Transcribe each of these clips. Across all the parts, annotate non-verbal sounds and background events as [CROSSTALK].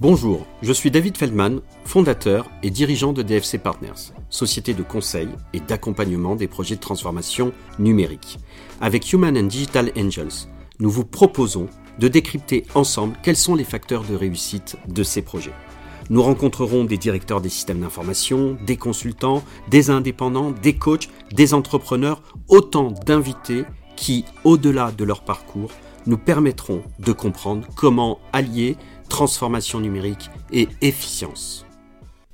Bonjour, je suis David Feldman, fondateur et dirigeant de DFC Partners, société de conseil et d'accompagnement des projets de transformation numérique. Avec Human and Digital Angels, nous vous proposons de décrypter ensemble quels sont les facteurs de réussite de ces projets. Nous rencontrerons des directeurs des systèmes d'information, des consultants, des indépendants, des coachs, des entrepreneurs, autant d'invités qui, au-delà de leur parcours, nous permettront de comprendre comment allier transformation numérique et efficience.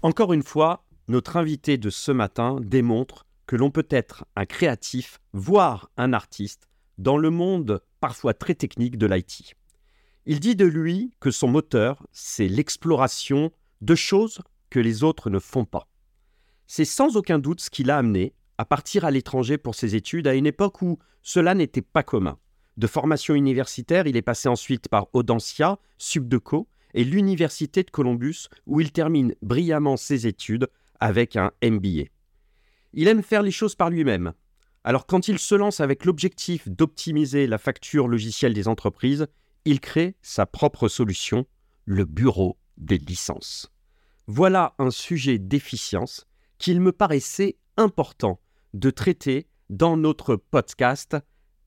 Encore une fois, notre invité de ce matin démontre que l'on peut être un créatif, voire un artiste, dans le monde parfois très technique de l'IT. Il dit de lui que son moteur, c'est l'exploration de choses que les autres ne font pas. C'est sans aucun doute ce qui l'a amené à partir à l'étranger pour ses études à une époque où cela n'était pas commun. De formation universitaire, il est passé ensuite par Audencia, Subdeco et l'Université de Columbus, où il termine brillamment ses études avec un MBA. Il aime faire les choses par lui-même. Alors quand il se lance avec l'objectif d'optimiser la facture logicielle des entreprises, il crée sa propre solution, le bureau des licences. Voilà un sujet d'efficience qu'il me paraissait important de traiter dans notre podcast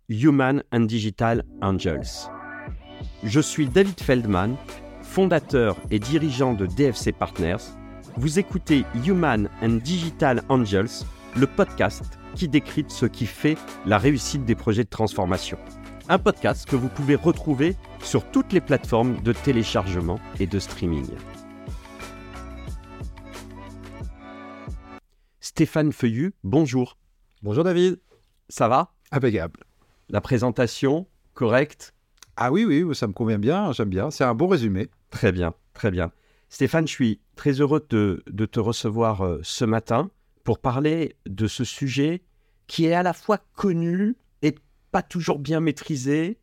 Human and Digital Angels. Je suis David Feldman, fondateur et dirigeant de DFC Partners. Vous écoutez Human and Digital Angels, le podcast qui décrypte ce qui fait la réussite des projets de transformation. Un podcast que vous pouvez retrouver sur toutes les plateformes de téléchargement et de streaming. Stéphane Feuillu, bonjour. Bonjour David. Ça va? Impeccable. La présentation, correcte Ah oui, oui, ça me convient bien, j'aime bien. C'est un bon résumé. Très bien, très bien. Stéphane, je suis très heureux de, te recevoir euh, ce matin pour parler de ce sujet qui est à la fois connu et pas toujours bien maîtrisé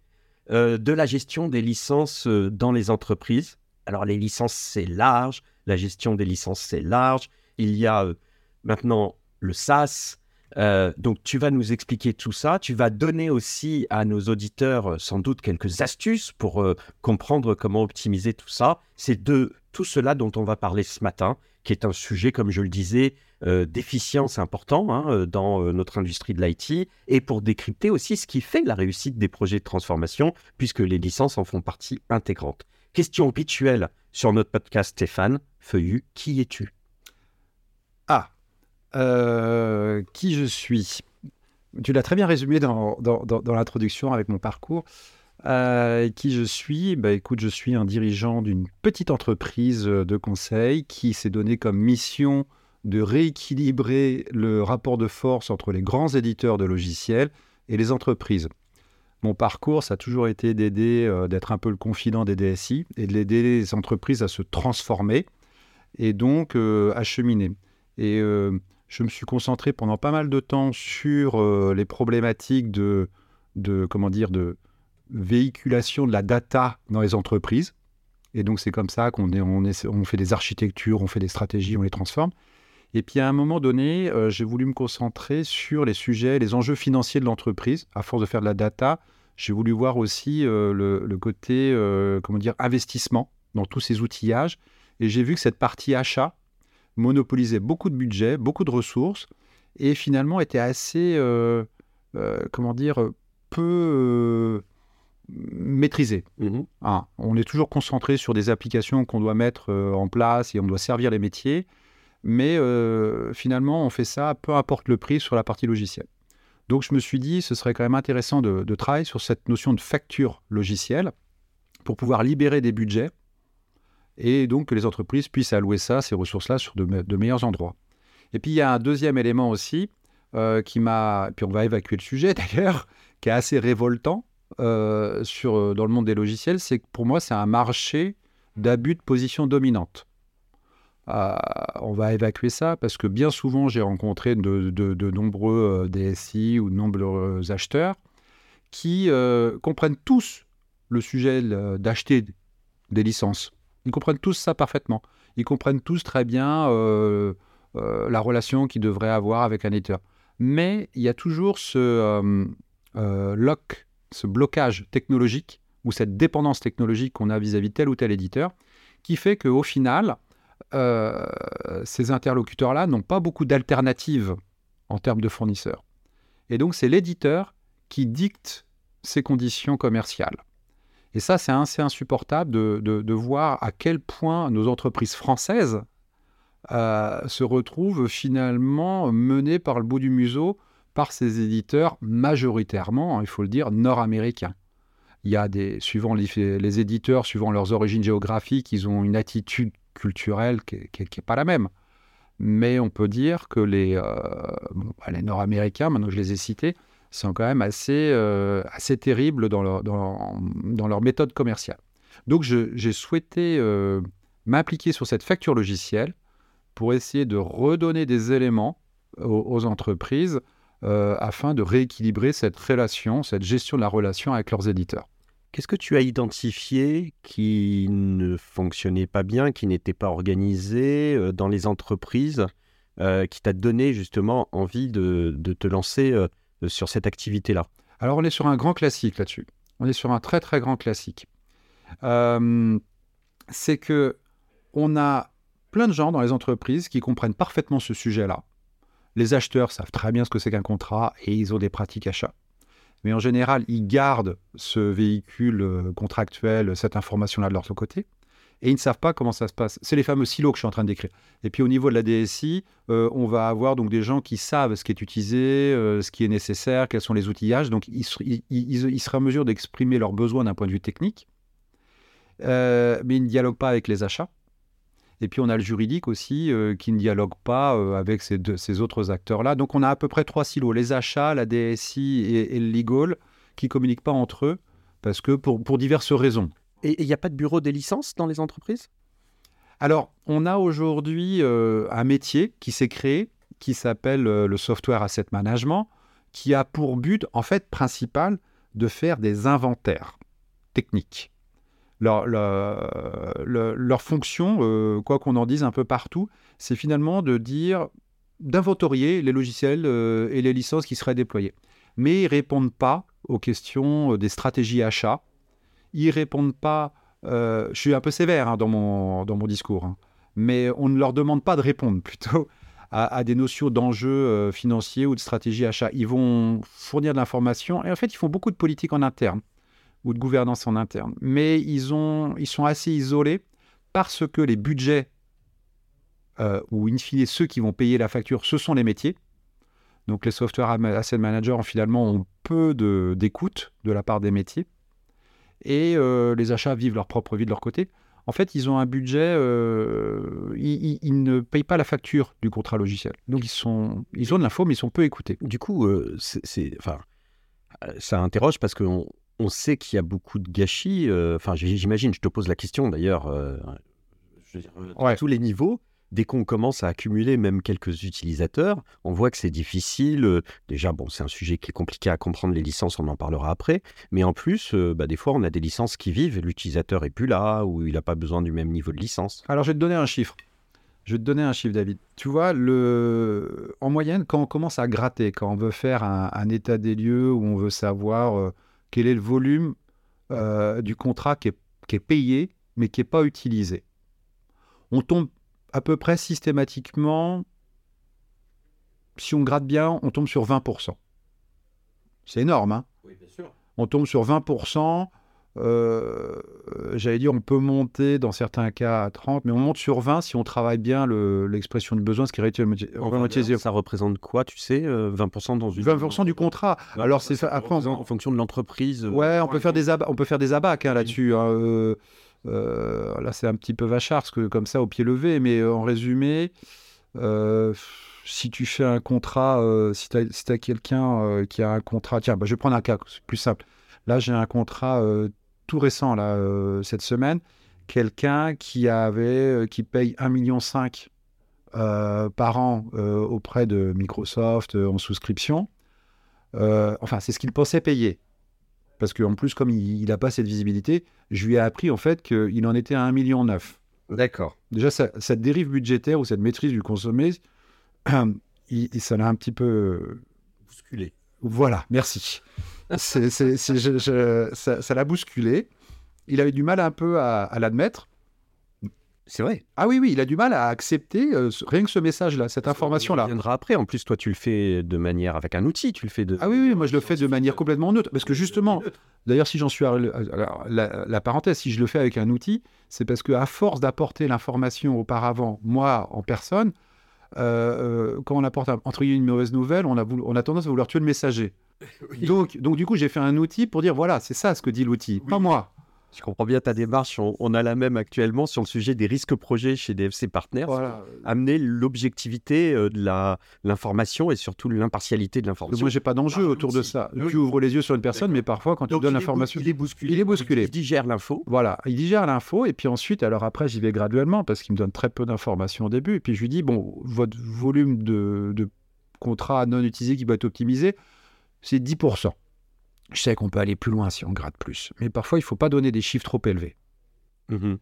euh, de la gestion des licences euh, dans les entreprises. Alors les licences, c'est large, la gestion des licences, c'est large. Il y a maintenant le SaaS, euh, donc tu vas nous expliquer tout ça. Tu vas donner aussi à nos auditeurs euh, sans doute quelques astuces pour euh, comprendre comment optimiser tout ça. C'est de tout cela dont on va parler ce matin, qui est un sujet, comme je le disais, d'efficience important hein, dans notre industrie de l'IT, et pour décrypter aussi ce qui fait la réussite des projets de transformation, puisque les licences en font partie intégrante. Question habituelle sur notre podcast Stéphane, Feuillu, qui es-tu? Ah, euh, qui je suis? Tu l'as très bien résumé dans, l'introduction avec mon parcours. Euh, qui je suis? Bah, Écoute, je suis un dirigeant d'une petite entreprise de conseil qui s'est donné comme mission de rééquilibrer le rapport de force entre les grands éditeurs de logiciels et les entreprises. Mon parcours, ça a toujours été d'aider, euh, d'être un peu le confident des DSI et de l'aider les entreprises à se transformer et donc à cheminer. Et je me suis concentré pendant pas mal de temps sur euh, les problématiques de, comment dire, de véhiculation de la data dans les entreprises. Et donc, c'est comme ça qu'on on, on fait des architectures, on fait des stratégies, on les transforme. Et puis, à un moment donné, euh, j'ai voulu me concentrer sur les sujets, les enjeux financiers de l'entreprise. À force de faire de la data, j'ai voulu voir aussi euh, le, le, côté, comment dire, investissement dans tous ces outillages. Et j'ai vu que cette partie achat, monopolisait beaucoup de budget, beaucoup de ressources, et finalement était assez, euh, euh, comment dire, peu euh, maîtrisé. Mmh ah, on est toujours concentré sur des applications qu'on doit mettre en place et on doit servir les métiers, mais finalement on fait ça peu importe le prix sur la partie logicielle. Donc je me suis dit, ce serait quand même intéressant de, de travailler sur cette notion de facture logicielle pour pouvoir libérer des budgets et donc que les entreprises puissent allouer ça, ces ressources-là, sur de, meilleurs endroits. Et puis il y a un deuxième élément aussi euh, qui m'a, puis on va évacuer le sujet [LAUGHS] d'ailleurs, qui est assez révoltant euh, sur, euh, dans le monde des logiciels, c'est que pour moi c'est un marché d'abus de position dominante. on va évacuer ça parce que bien souvent j'ai rencontré de, de, nombreux DSI ou de nombreux acheteurs qui comprennent tous le sujet d'acheter des licences ils comprennent tous ça parfaitement. Ils comprennent tous très bien euh, euh, la relation qu'ils devraient avoir avec un éditeur. Mais il y a toujours ce euh, lock, ce blocage technologique ou cette dépendance technologique qu'on a vis-à-vis tel ou tel éditeur qui fait qu'au final, ces interlocuteurs-là n'ont pas beaucoup d'alternatives en termes de fournisseurs. Et donc, c'est l'éditeur qui dicte ces conditions commerciales. Et ça, c'est assez insupportable de, voir à quel point nos entreprises françaises euh, se retrouvent finalement menées par le bout du museau par ces éditeurs majoritairement, il faut le dire, nord-américains. Il y a des, suivant les, éditeurs, suivant leurs origines géographiques, ils ont une attitude culturelle qui n'est pas la même. Mais on peut dire que les, euh, bah, les Nord-Américains, maintenant que je les ai cités, sont quand même assez, euh, assez terribles dans leur, dans, dans leur méthode commerciale. Donc j'ai souhaité euh, m'impliquer sur cette facture logicielle pour essayer de redonner des éléments aux, entreprises afin de rééquilibrer cette relation, cette gestion de la relation avec leurs éditeurs. Qu'est-ce que tu as identifié qui ne fonctionnait pas bien, qui n'était pas organisé euh, dans les entreprises, euh, qui t'a donné justement envie de, te lancer euh, sur cette activité-là Alors on est sur un grand classique là-dessus. On est sur un très très grand classique. c'est que on a plein de gens dans les entreprises qui comprennent parfaitement ce sujet-là. Les acheteurs savent très bien ce que c'est qu'un contrat et ils ont des pratiques achats mais en général, ils gardent ce véhicule euh, contractuel, cette information-là de leur côté, et ils ne savent pas comment ça se passe. C'est les fameux silos que je suis en train décrire. Et puis au niveau de la DSI, euh, on va avoir donc des gens qui savent ce qui est utilisé, euh, ce qui est nécessaire, quels sont les outillages, donc ils, ils, seraient en mesure d'exprimer leurs besoins d'un point de vue technique, mais ils ne dialoguent pas avec les achats. Et puis on a le juridique aussi euh, qui ne dialogue pas euh, avec ces, autres acteurs-là. Donc on a à peu près trois silos, les achats, la DSI et, le legal, qui communiquent pas entre eux parce que pour diverses raisons. Et il n'y a pas de bureau des licences dans les entreprises? Alors on a aujourd'hui euh, un métier qui s'est créé qui s'appelle le software asset management, qui a pour but en fait principal de faire des inventaires techniques leur, fonction, euh, quoi qu'on en dise un peu partout, c'est finalement de dire, d'inventorier les logiciels euh, et les licences qui seraient déployés. Mais ils répondent pas aux questions euh, des stratégies achats. Ils répondent pas. je suis un peu sévère hein, dans, mon, dans mon discours, hein, mais on ne leur demande pas de répondre [LAUGHS] plutôt à, des notions d'enjeux financiers ou de stratégie achat. Ils vont fournir de l'information et en fait, ils font beaucoup de politique en interne ou de gouvernance en interne. Mais ils, ont, ils sont assez isolés parce que les budgets, euh, ou in fine ceux qui vont payer la facture, ce sont les métiers. Donc les software asset managers, finalement, ont peu d'écoute de, la part des métiers. Et euh, les achats vivent leur propre vie de leur côté. En fait, ils ont un budget, euh, ils, ne payent pas la facture du contrat logiciel. Donc ils, sont, ils ont de l'info, mais ils sont peu écoutés. Du coup, c'est, enfin, ça interroge parce qu'on on sait qu'il y a beaucoup de gâchis. Euh, enfin, j'imagine, je te pose la question d'ailleurs, euh, à tous les niveaux. Dès qu'on commence à accumuler même quelques utilisateurs, on voit que c'est difficile. Euh, déjà, bon, c'est un sujet qui est compliqué à comprendre, les licences, on en parlera après. Mais en plus, bah, des fois, on a des licences qui vivent, l'utilisateur est plus là, ou il n'a pas besoin du même niveau de licence. Alors, je vais te donner un chiffre. Je vais te donner un chiffre, David. Tu vois, le... en moyenne, quand on commence à gratter, quand on veut faire un, état des lieux, où on veut savoir quel est le volume euh, du contrat qui est, payé mais qui n'est pas utilisé. On tombe à peu près systématiquement, si on gratte bien, on tombe sur 20%. C'est énorme, hein Oui, bien sûr. On tombe sur 20%. Euh, j'allais dire, on peut monter dans certains cas à 30, mais on monte sur 20 si on travaille bien l'expression de besoin, ce qui est Ça représente quoi, tu sais, 20% euh, dans une... 20% du contrat. Alors, c'est après en fonction de l'entreprise. Euh, ouais, on peut, faire des on peut faire des abacs hein, là-dessus. Hein, là, c'est un petit peu vachard, parce que comme ça, au pied levé, mais en résumé, si tu fais un contrat, si tu as, quelqu'un qui a un contrat, tiens, bah, je vais prendre un cas, c'est plus simple. Là, j'ai un contrat tout récent, là, euh, cette semaine, quelqu'un qui, avait, euh, qui paye 1,5 million euh, par an auprès de Microsoft en souscription. enfin, c'est ce qu'il pensait payer. Parce qu'en plus, comme il n'a pas cette visibilité, je lui ai appris en fait qu'il en était à 1,9 million. D'accord. Déjà, cette dérive budgétaire ou cette maîtrise du consommé, [CLEARS THROAT] il, ça l'a un petit peu... Bousculé. Voilà, merci ça, l'a bousculé. Il avait du mal un peu à, l'admettre. C'est vrai. Ah oui, oui, il a du mal à accepter euh, rien que ce message-là, cette information-là. reviendra après. En plus, toi, tu le fais de manière avec un outil. Tu le fais de. Ah oui, oui, moi je le fais de manière complètement neutre. Parce que justement, d'ailleurs, si j'en suis. à- alors, la, la parenthèse, si je le fais avec un outil, c'est parce qu'à force d'apporter l'information auparavant, moi en personne, euh, euh, quand on apporte un- entre guillemets une mauvaise nouvelle, on a, voulu- on a tendance à vouloir tuer le messager. [LAUGHS] Donc, donc, du coup, j'ai fait un outil pour dire voilà, c'est ça ce que dit l'outil, pas moi. Je comprends bien ta démarche. On, on a la même actuellement sur le sujet des risques projets chez DFC Partners. Voilà. Amener l'objectivité euh, de la- l'information et surtout l'impartialité de l'information. moi, j'ai pas d'enjeu autour de ça. Oui. Tu ouvres les yeux sur une personne, mais parfois, quand tu Donc, donnes il est bou- l'information. Il est bousculé. Il est bousculé. Il digère l'info. Voilà, il digère l'info et puis ensuite, alors après, j'y vais graduellement parce qu'il me donne très peu d'informations au début. Et puis je lui dis, bon, votre volume de, de contrats non utilisés qui va être optimisé, c'est 10%. Je sais qu'on peut aller plus loin si on grade plus. Mais parfois, il ne faut pas donner des chiffres trop élevés. Mhm.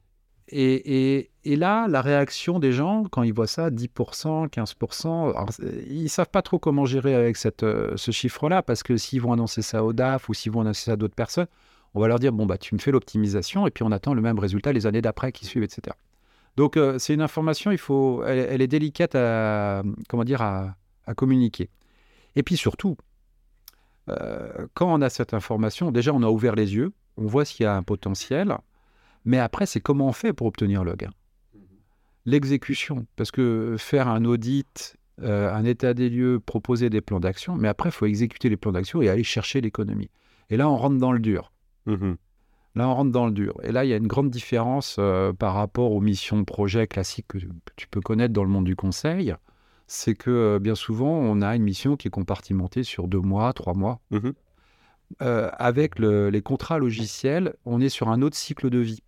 Et, et- et là, la réaction des gens, quand ils voient ça, 10%, 15%, alors, c'est- ils ne savent pas trop comment gérer avec cette, euh, ce chiffre-là, parce que s'ils vont annoncer ça au DAF ou s'ils vont annoncer ça à d'autres personnes, on va leur dire, bon, bah, tu me fais l'optimisation, et puis on attend le même résultat les années d'après qui suivent, etc. Donc, euh, c'est une information, il faut, elle, elle est délicate à, comment dire, à, à communiquer. Et puis surtout, euh, quand on a cette information, déjà, on a ouvert les yeux, on voit s'il y a un potentiel, mais après, c'est comment on fait pour obtenir le gain. L'exécution, parce que faire un audit, euh, un état des lieux, proposer des plans d'action, mais après, il faut exécuter les plans d'action et aller chercher l'économie. Et là, on rentre dans le dur. Mhm. Là, on rentre dans le dur. Et là, il y a une grande différence euh, par rapport aux missions projets classiques que, que tu peux connaître dans le monde du conseil. C'est que euh, bien souvent, on a une mission qui est compartimentée sur deux mois, trois mois. Euh, avec le- les contrats logiciels, on est sur un autre cycle de vie.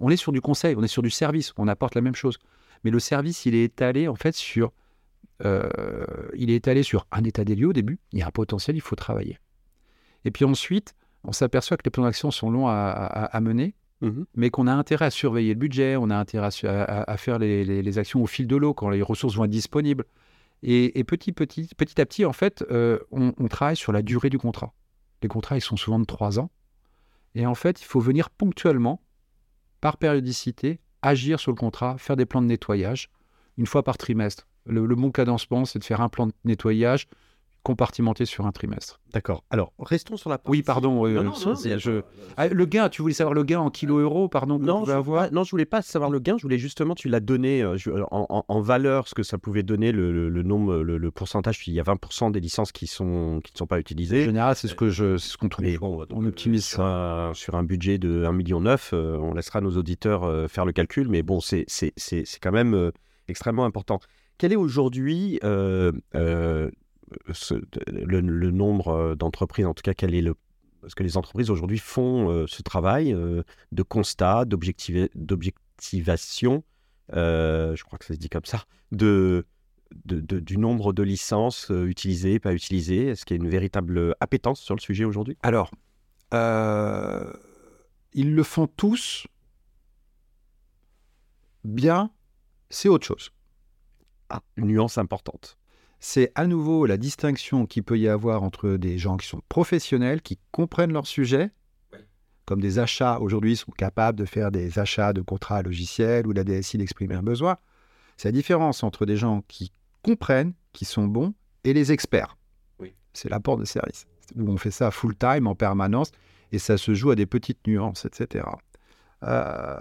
On est sur du conseil, on est sur du service, on apporte la même chose. Mais le service, il est étalé en fait sur, euh, il est étalé sur un état des lieux au début. Il y a un potentiel, il faut travailler. Et puis ensuite, on s'aperçoit que les plans d'action sont longs à, à- à mener, Mhm. mais qu'on a intérêt à surveiller le budget, on a intérêt à, faire les, les- les actions au fil de l'eau quand les ressources vont être disponibles. Et, et petit, à petit, en fait, euh, on, travaille sur la durée du contrat. Les contrats, ils sont souvent de trois ans. Et en fait, il faut venir ponctuellement, par périodicité, agir sur le contrat, faire des plans de nettoyage, une fois par trimestre. Le bon cadencement, c'est de faire un plan de nettoyage compartimenté sur un trimestre. D'accord. Alors, restons sur la partie. Oui, pardon. euh, Non, non, non, je- Ah, le gain, tu voulais savoir le gain en kilo-euros, pardon, que Non, je avoir non, je voulais pas savoir le gain. Je voulais justement, tu l'as donné euh, je- en, en- en valeur, ce que ça pouvait donner, le, le- le nombre, le, le pourcentage. Il y a 20% des licences qui sont qui ne sont pas En utilisées. général, c'est ce que je, c'est ce qu'on trouve. Mais bon, donc, on euh, optimise sur un, sur un budget de 1,9 million, euh, on laissera nos auditeurs euh, faire le calcul, mais bon, c'est c'est- c'est- c'est quand même euh, extrêmement important. Quel est aujourd'hui euh, euh, ce- le, le nombre euh, d'entreprises, en tout cas, quel est le parce que les entreprises aujourd'hui font euh, ce travail euh, de constat, d'objectiva- d'objectivation, je crois que ça se dit comme ça, de, de- de- du nombre de licences utilisées, pas utilisées. Est-ce qu'il y a une véritable appétence sur le sujet aujourd'hui? Alors, euh, ils le font tous bien, c'est autre chose. Ah, une nuance importante. C'est à nouveau la distinction qu'il peut y avoir entre des gens qui sont professionnels, qui comprennent leur sujet, comme des achats aujourd'hui sont capables de faire des achats de contrats logiciels ou la DSI d'exprimer un besoin. C'est la différence entre des gens qui comprennent, qui sont bons, et les experts. Oui. C'est l'apport de service. Où on fait ça full time, en permanence, et ça se joue à des petites nuances, etc. Euh,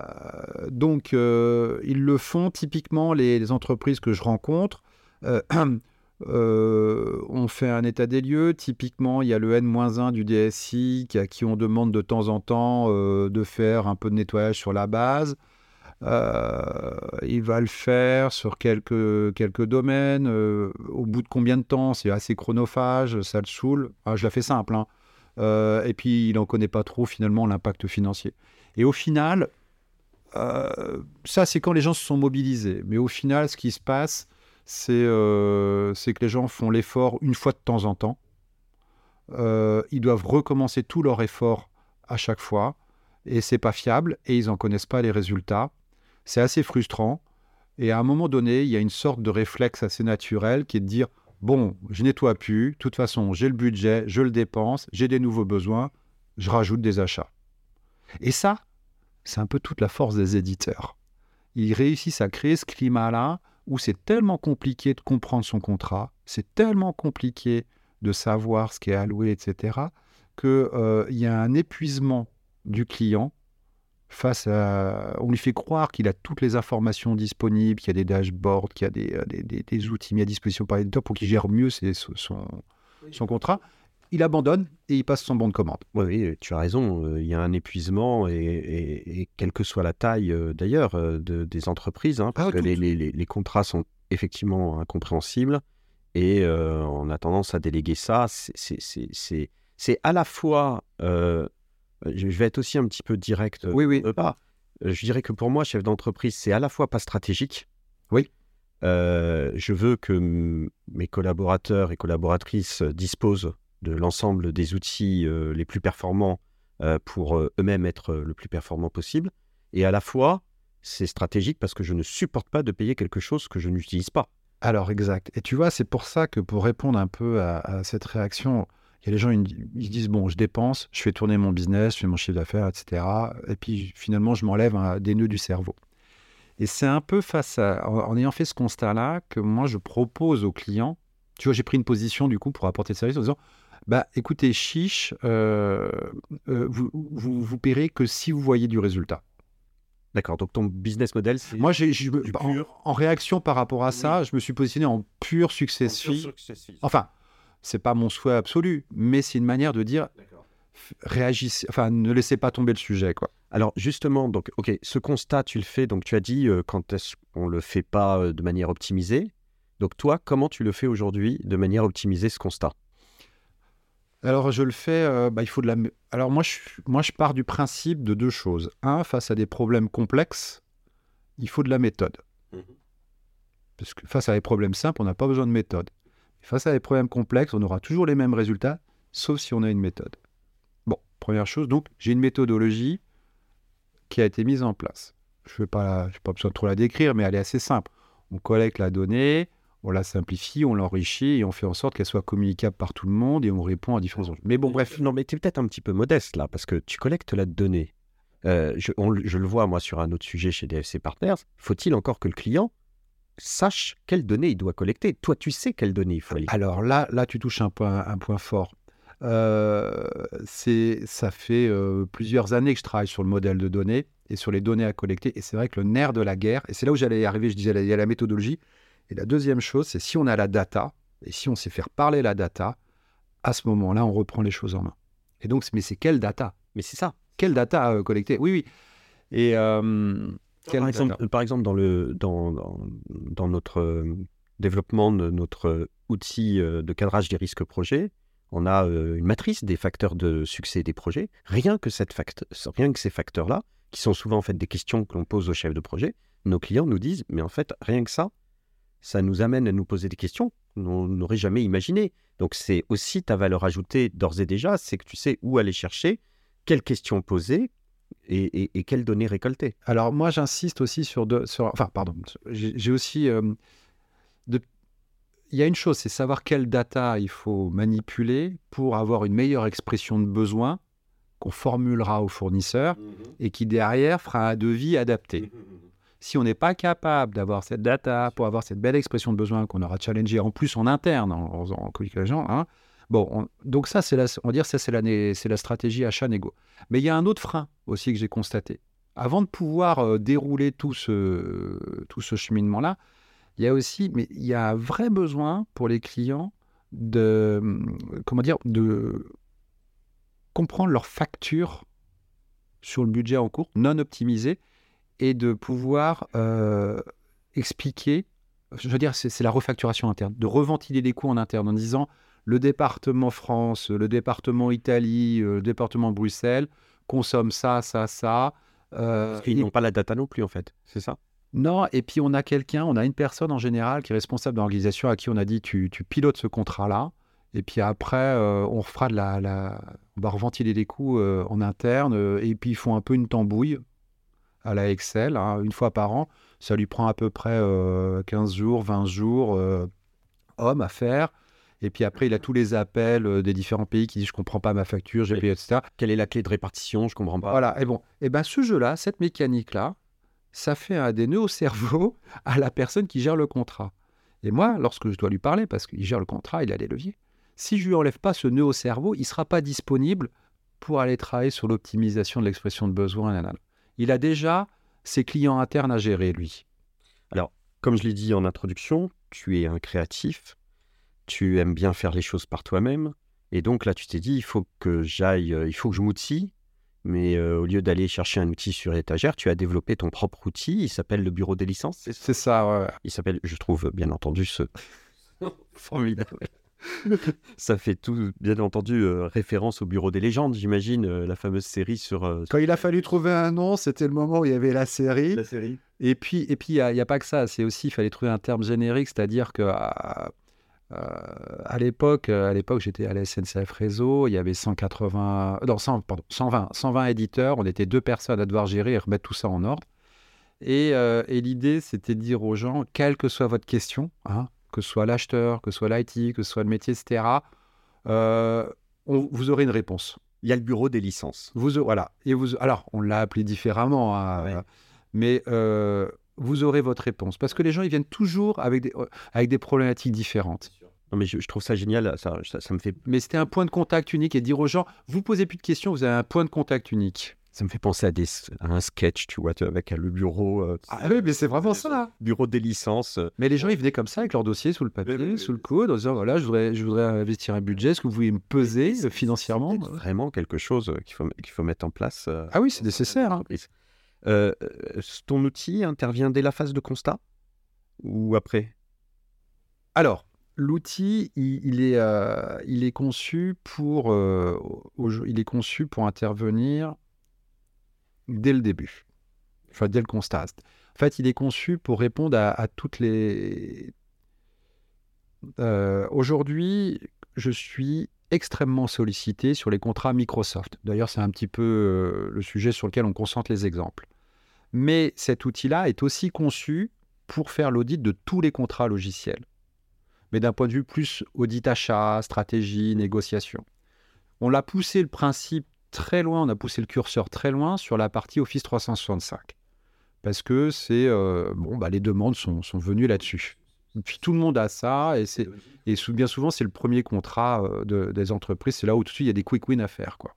donc, euh, ils le font typiquement, les, les entreprises que je rencontre. euh, [CLEARS THROAT] euh, on fait un état des lieux. Typiquement, il y a le N-1 du DSI à qui on demande de temps en temps euh, de faire un peu de nettoyage sur la base. Euh, il va le faire sur quelques, quelques domaines. Au bout de combien de temps? C'est assez chronophage, ça le saoule. Ah, je la fais simple. hein. Et puis, il n'en connaît pas trop finalement l'impact financier. Et au final, ça, c'est quand les gens se sont mobilisés. Mais au final, ce qui se passe, c'est euh, c'est que les gens font l'effort une fois de temps en temps. Euh, ils doivent recommencer tout leur effort à chaque fois. Et c'est pas fiable. Et ils n'en connaissent pas les résultats. C'est assez frustrant. Et à un moment donné, il y a une sorte de réflexe assez naturel qui est de dire Bon, je nettoie plus. De toute façon, j'ai le budget, je le dépense, j'ai des nouveaux besoins, je rajoute des achats. Et ça, c'est un peu toute la force des éditeurs. ils réussissent à créer ce climat-là où c'est tellement compliqué de comprendre son contrat, c'est tellement compliqué de savoir ce qui est alloué, etc., qu'il euh, y a un épuisement du client face à... On lui fait croire qu'il a toutes les informations disponibles, qu'il y a des dashboards, qu'il y a des, euh, des, des, outils mis à disposition par l'éditeur pour qu'il gère mieux ses, son, son contrat il abandonne et il passe son bon de commande. Oui, tu as raison. Euh, il y a un épuisement et, quelle que soit la taille euh, d'ailleurs euh, des entreprises, hein, parce ah, que les, contrats sont effectivement incompréhensibles et on a tendance à déléguer ça. C'est à la fois, je vais être aussi un petit peu direct. Oui, oui. Pas. Je dirais que pour moi, chef d'entreprise, c'est à la fois pas stratégique. Oui. je veux que mes collaborateurs et collaboratrices disposent de l'ensemble des outils euh, les plus performants euh, pour euh, eux-mêmes être le plus performants possible. Et à la fois, c'est stratégique parce que je ne supporte pas de payer quelque chose que je n'utilise pas. Alors exact. Et tu vois, c'est pour ça que pour répondre un peu à, cette réaction, il y a des gens, ils, disent, bon, je dépense, je fais tourner mon business, je fais mon chiffre d'affaires, etc. Et puis finalement, je m'enlève des nœuds du cerveau. Et c'est un peu face à, en, ayant fait ce constat-là, que moi, je propose aux clients, tu vois, j'ai pris une position du coup pour apporter le service en disant, bah, écoutez, chiche, euh, euh, vous, vous, vous paierez que si vous voyez du résultat. D'accord, donc ton business model, c'est. Moi, j'ai, en, réaction par rapport à ça, je me suis positionné en pur success fee. Enfin, c'est pas mon souhait absolu, mais c'est une manière de dire réagissez, enfin, ne laissez pas tomber le sujet, quoi. Alors justement, donc, ok, ce constat, tu le fais. Donc, tu as dit euh, quand est-ce qu'on le fait pas de manière optimisée. Donc, toi, comment tu le fais aujourd'hui de manière optimisée ce constat? Alors, je le fais, euh, bah, il faut de la. Alors, moi je, moi, je pars du principe de deux choses. Un, face à des problèmes complexes, il faut de la méthode. Mmh Parce que face à des problèmes simples, on n'a pas besoin de méthode. Face à des problèmes complexes, on aura toujours les mêmes résultats, sauf si on a une méthode. Bon, première chose, donc, j'ai une méthodologie qui a été mise en place. Je n'ai pas, pas besoin de trop la décrire, mais elle est assez simple. On collecte la donnée, on la simplifie, on l'enrichit et on fait en sorte qu'elle soit communicable par tout le monde et on répond à différents enjeux. Mais bon, bref. Non, mais tu es peut-être un petit peu modeste là, parce que tu collectes la donnée. Euh, je, le vois, moi, sur un autre sujet chez DFC Partners. Faut-il encore que le client sache quelles données il doit collecter? Toi, tu sais quelles données il faut aller. Alors là, là, tu touches un point, un point fort. Euh, c'est, ça fait euh, plusieurs années que je travaille sur le modèle de données et sur les données à collecter. Et c'est vrai que le nerf de la guerre, et c'est là où j'allais y arriver, je disais, il y a la méthodologie, et la deuxième chose, c'est si on a la data, et si on sait faire parler la data, à ce moment-là, on reprend les choses en main. Et donc, mais c'est quelle data? Mais c'est ça. Quelle data euh, collecter? Oui, oui. Et euh, par, exemple, par, exemple, dans, le, dans, dans, notre euh, développement de notre outil de cadrage des risques projets, on a une matrice des facteurs de succès des projets. Rien que, cette rien que ces facteurs-là, qui sont souvent en fait des questions que l'on pose aux chefs de projet, nos clients nous disent, mais en fait, rien que ça, ça nous amène à nous poser des questions qu'on n'aurait jamais imaginées. Donc c'est aussi ta valeur ajoutée d'ores et déjà, c'est que tu sais où aller chercher, quelles questions poser et, quelles données récolter. Alors moi j'insiste aussi sur deux, sur, enfin pardon, j'ai aussi, euh, de, il y a une chose, c'est savoir quelle data il faut manipuler pour avoir une meilleure expression de besoin qu'on formulera au fournisseur mmh et qui derrière fera un devis adapté. Mmh si on n'est pas capable d'avoir cette data pour avoir cette belle expression de besoin qu'on aura challengé en plus en interne, en, en, en hein, bon, donc ça, c'est la, on dire, ça, c'est la, stratégie achat négo. Mais il y a un autre frein aussi que j'ai constaté. Avant de pouvoir euh, dérouler tout ce, tout ce cheminement-là, il y a aussi, mais il y a un vrai besoin pour les clients de, comment dire, de comprendre leur facture sur le budget en cours, non optimisé, et de pouvoir euh, expliquer, je veux dire, c'est la refacturation interne, de reventiler les coûts en interne en disant le département France, le département Italie, euh, le département Bruxelles consomme ça, ça, ça. Euh, Parce qu'ils n'ont pas la data non plus, en fait, c'est ça? Non, et puis on a quelqu'un, on a une personne en général qui est responsable de l'organisation à qui on a dit tu, tu pilotes ce contrat-là. Et puis après, on fera de la, la, on va reventiler les coûts en interne. et puis ils font un peu une tambouille à la Excel, hein, une fois par an. Ça lui prend à peu près 15 euh, jours, 20 jours, euh, homme à faire. Et puis après, il a tous les appels euh, des différents pays qui disent je comprends pas ma facture, j'ai payé, etc. Quelle est la clé de répartition Je comprends pas. Voilà. Et bon, et ben ce jeu-là, cette mécanique-là, ça fait un des nœuds au cerveau [LAUGHS] à la personne qui gère le contrat. Et moi, lorsque je dois lui parler, parce qu'il gère le contrat, il a les leviers, si je lui enlève pas ce nœud au cerveau, il ne sera pas disponible pour aller travailler sur l'optimisation de l'expression de besoin. nanana. Il a déjà ses clients internes à gérer, lui. Comme je l'ai dit en introduction, tu es un créatif, tu aimes bien faire les choses par toi-même, et donc là tu t'es dit il faut que j'aille, euh, il faut que je m'outille, mais euh, au lieu d'aller chercher un outil sur l'étagère, tu as développé ton propre outil, il s'appelle le bureau des licences. c'est ça ouais. Il s'appelle, je trouve bien entendu ce [LAUGHS] formidable. [LAUGHS] Ça fait tout, bien entendu, euh, référence au bureau des légendes, j'imagine, euh, la fameuse série sur euh, Quand il a fallu trouver un nom, c'était le moment où il y avait la série. la série. Et puis, et puis, il n'y a, pas que ça. C'est aussi, il fallait trouver un terme générique, c'est-à-dire que à, euh, à l'époque, à l'époque, j'étais à la SNCF Réseau. Il y avait 180, non, 100, pardon, 120, 120 éditeurs. On était deux personnes à devoir gérer et remettre tout ça en ordre. Et, euh, et l'idée, c'était de dire aux gens, quelle que soit votre question, hein, que ce soit l'acheteur, que ce soit l'IT, que ce soit le métier, etc., euh, on- vous aurez une réponse. Il y a le bureau des licences. Vous, voilà. Et vous, alors, on l'a appelé différemment, hein, Ouais. mais euh, vous aurez votre réponse. Parce que les gens, ils viennent toujours avec des, euh, avec des problématiques différentes. Non, mais je, je trouve ça génial, ça, ça, ça me fait, Mais c'était un point de contact unique et dire aux gens, vous posez plus de questions, vous avez un point de contact unique. Ça me fait penser à, des, à un sketch, tu vois, avec euh, le bureau, euh, Ah oui, mais c'est vraiment ça. bureau des licences. euh, Mais les gens, ils venaient comme ça avec leur dossier sous le papier, sous le coude, en disant, voilà, je voudrais, je voudrais investir un budget, est-ce que vous pouvez me peser financièrement? c'est vraiment quelque chose qu'il faut, qu'il faut mettre en place. euh, Ah oui, c'est nécessaire. hein. Euh, ton outil intervient dès la phase de constat? Ou après? Alors, l'outil, il, il est, euh, il est conçu pour, euh, il est conçu pour intervenir dès le début, enfin dès le constat. En fait, il est conçu pour répondre à, toutes les. Euh, Aujourd'hui, je suis extrêmement sollicité sur les contrats Microsoft. D'ailleurs, c'est un petit peu euh, le sujet sur lequel on concentre les exemples. Mais cet outil-là est aussi conçu pour faire l'audit de tous les contrats logiciels mais d'un point de vue plus audit achat, stratégie, négociation. On l'a poussé le principe très loin, on a poussé le curseur très loin sur la partie Office 365. Parce que c'est euh, bon, bah, les demandes sont, sont venues là-dessus. Puis tout le monde a ça, et, et bien souvent, c'est le premier contrat euh, de- des entreprises. C'est là où tout de suite, il y a des quick wins à faire. Quoi.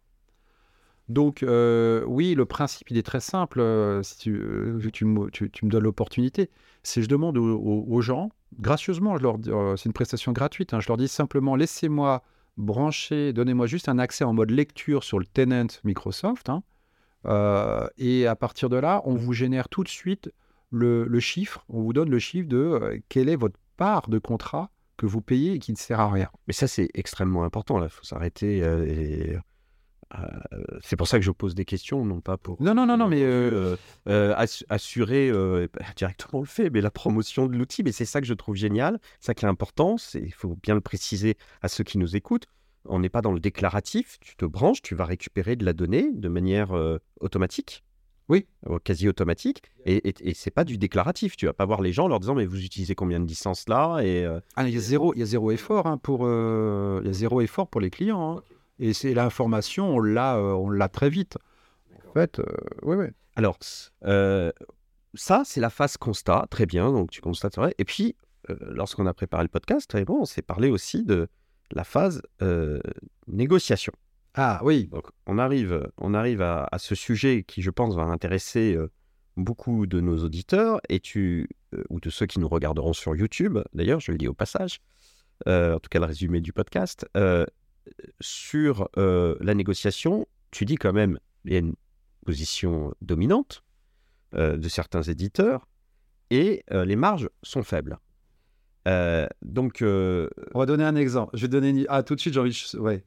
Donc, euh, oui, le principe, il est très simple. si tu, tu me- donnes l'opportunité, c'est je demande aux, gens, gracieusement, je leur c'est une prestation gratuite, hein, je leur dis simplement laissez-moi brancher, donnez-moi juste un accès en mode lecture sur le tenant Microsoft. hein, euh, et à partir de là, on vous génère tout de suite le, chiffre, on vous donne le chiffre de euh, quelle est votre part de contrat que vous payez et qui ne sert à rien. Mais ça, c'est extrêmement important. Il faut s'arrêter. euh, c'est pour ça que je pose des questions, non pas pour. Non, non, non, non, mais euh, euh, euh, ass- assurer euh, bah, directement le fait, mais la promotion de l'outil. Mais c'est ça que je trouve génial. C'est ça qui est important. Il faut bien le préciser à ceux qui nous écoutent. On n'est pas dans le déclaratif. Tu te branches, tu vas récupérer de la donnée de manière euh, automatique. Oui. euh, quasi automatique. Et, et, et c'est pas du déclaratif. Tu vas pas voir les gens en leur disant mais vous utilisez combien de licences là et euh, Ah, il y a zéro, il y a zéro effort hein, pour, euh, il y a zéro effort pour les clients. hein. Et c'est l'information, on l'a, euh, on l'a très vite. En fait, euh, oui, oui. Alors, euh, ça, c'est la phase constat. Très bien, donc tu constates. Et puis, lorsqu'on a préparé le podcast, très bon, on s'est parlé aussi de la phase euh, négociation. Ah oui, Donc, on arrive, on arrive à, à ce sujet qui, je pense, va intéresser euh, beaucoup de nos auditeurs et tu, euh, ou de ceux qui nous regarderont sur YouTube, d'ailleurs, je le dis au passage, en tout cas le résumé du podcast. Sur euh, la négociation, tu dis quand même, il y a une position dominante euh, de certains éditeurs et euh, les marges sont faibles. Donc, on va donner un exemple. Je vais donner une... Ah, tout de suite, j'ai envie. Ouais.